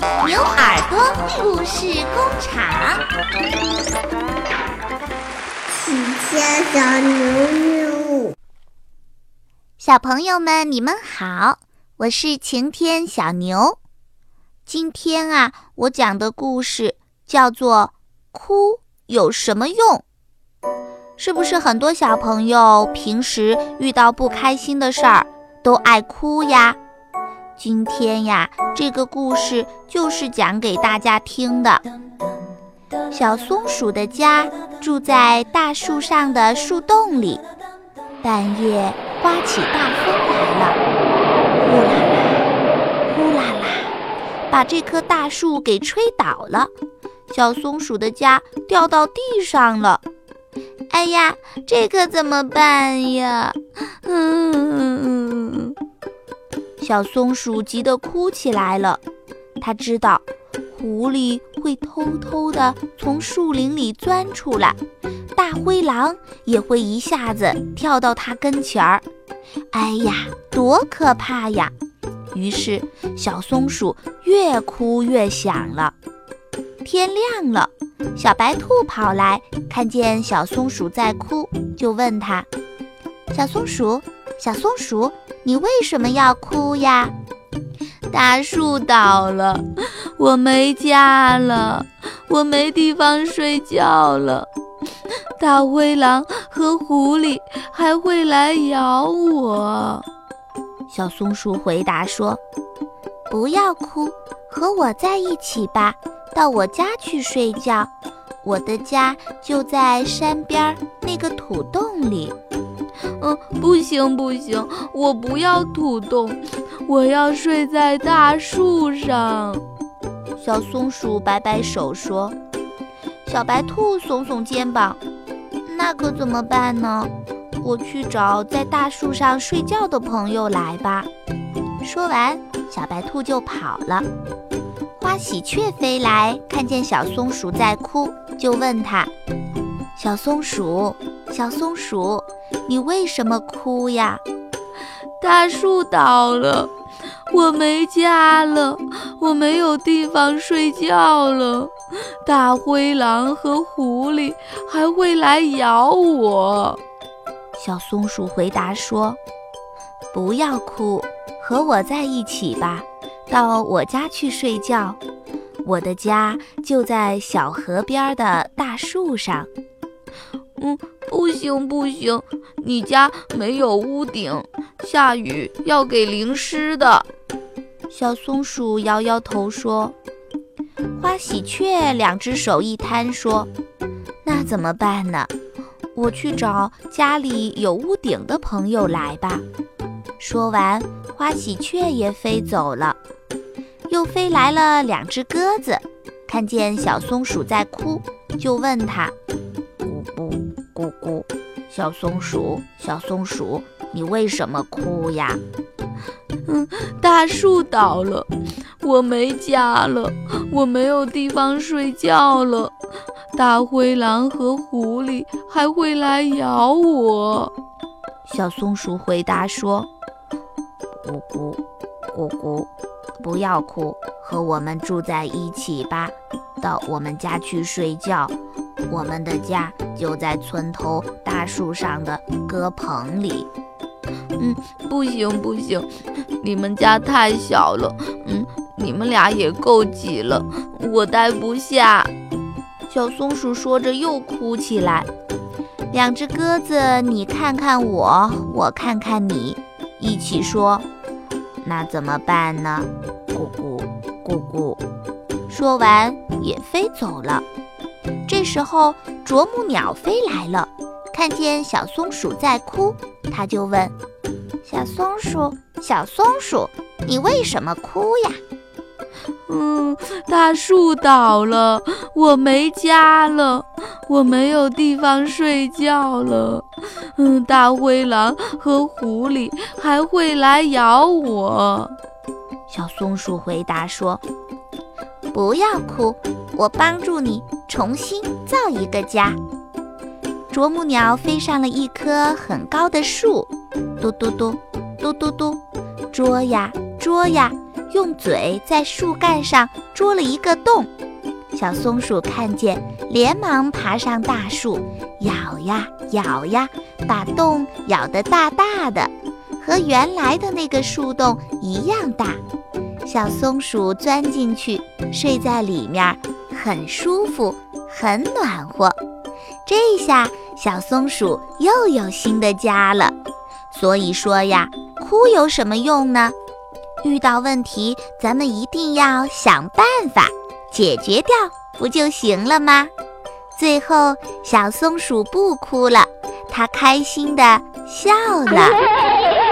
牛耳朵故事工厂，晴天小牛牛，小朋友们，你们好，我是晴天小牛。今天啊，我讲的故事叫做《哭有什么用》。是不是很多小朋友平时遇到不开心的事儿都爱哭呀？今天呀，这个故事就是讲给大家听的。小松鼠的家住在大树上的树洞里，半夜刮起大风来了，呼啦啦，呼啦啦，把这棵大树给吹倒了，小松鼠的家掉到地上了。哎呀，这可怎么办呀？嗯。小松鼠急得哭起来了，它知道狐狸会偷偷地从树林里钻出来，大灰狼也会一下子跳到它跟前儿。哎呀，多可怕呀！于是小松鼠越哭越响了。天亮了，小白兔跑来，看见小松鼠在哭，就问它：“小松鼠，小松鼠。”你为什么要哭呀？大树倒了，我没家了，我没地方睡觉了。大灰狼和狐狸还会来咬我。小松鼠回答说：“不要哭，和我在一起吧，到我家去睡觉。我的家就在山边那个土洞里。”嗯，不行不行，我不要土洞，我要睡在大树上。小松鼠摆摆手说：“小白兔耸耸肩膀，那可怎么办呢？我去找在大树上睡觉的朋友来吧。”说完，小白兔就跑了。花喜鹊飞来，看见小松鼠在哭，就问他：“小松鼠，小松鼠。”你为什么哭呀？大树倒了，我没家了，我没有地方睡觉了。大灰狼和狐狸还会来咬我。小松鼠回答说：“不要哭，和我在一起吧，到我家去睡觉。我的家就在小河边的大树上。”嗯，不行不行，你家没有屋顶，下雨要给淋湿的。小松鼠摇摇头说：“花喜鹊两只手一摊说，那怎么办呢？我去找家里有屋顶的朋友来吧。”说完，花喜鹊也飞走了。又飞来了两只鸽子，看见小松鼠在哭，就问它。咕咕，小松鼠，小松鼠，你为什么哭呀？嗯，大树倒了，我没家了，我没有地方睡觉了。大灰狼和狐狸还会来咬我。小松鼠回答说：“咕咕，咕咕，不要哭，和我们住在一起吧，到我们家去睡觉。”我们的家就在村头大树上的鸽棚里。嗯，不行不行，你们家太小了。嗯，你们俩也够挤了，我待不下。小松鼠说着又哭起来。两只鸽子，你看看我，我看看你，一起说：“那怎么办呢？”咕咕咕咕，说完也飞走了。这时候，啄木鸟飞来了，看见小松鼠在哭，它就问：“小松鼠，小松鼠，你为什么哭呀？”“嗯，大树倒了，我没家了，我没有地方睡觉了。嗯，大灰狼和狐狸还会来咬我。”小松鼠回答说：“不要哭，我帮助你。”重新造一个家。啄木鸟飞上了一棵很高的树，嘟嘟嘟，嘟嘟嘟，捉呀捉呀，用嘴在树干上啄了一个洞。小松鼠看见，连忙爬上大树，咬呀咬呀，把洞咬得大大的，和原来的那个树洞一样大。小松鼠钻进去，睡在里面，很舒服，很暖和。这下小松鼠又有新的家了。所以说呀，哭有什么用呢？遇到问题，咱们一定要想办法解决掉。不就行了吗？最后，小松鼠不哭了，它开心地笑了。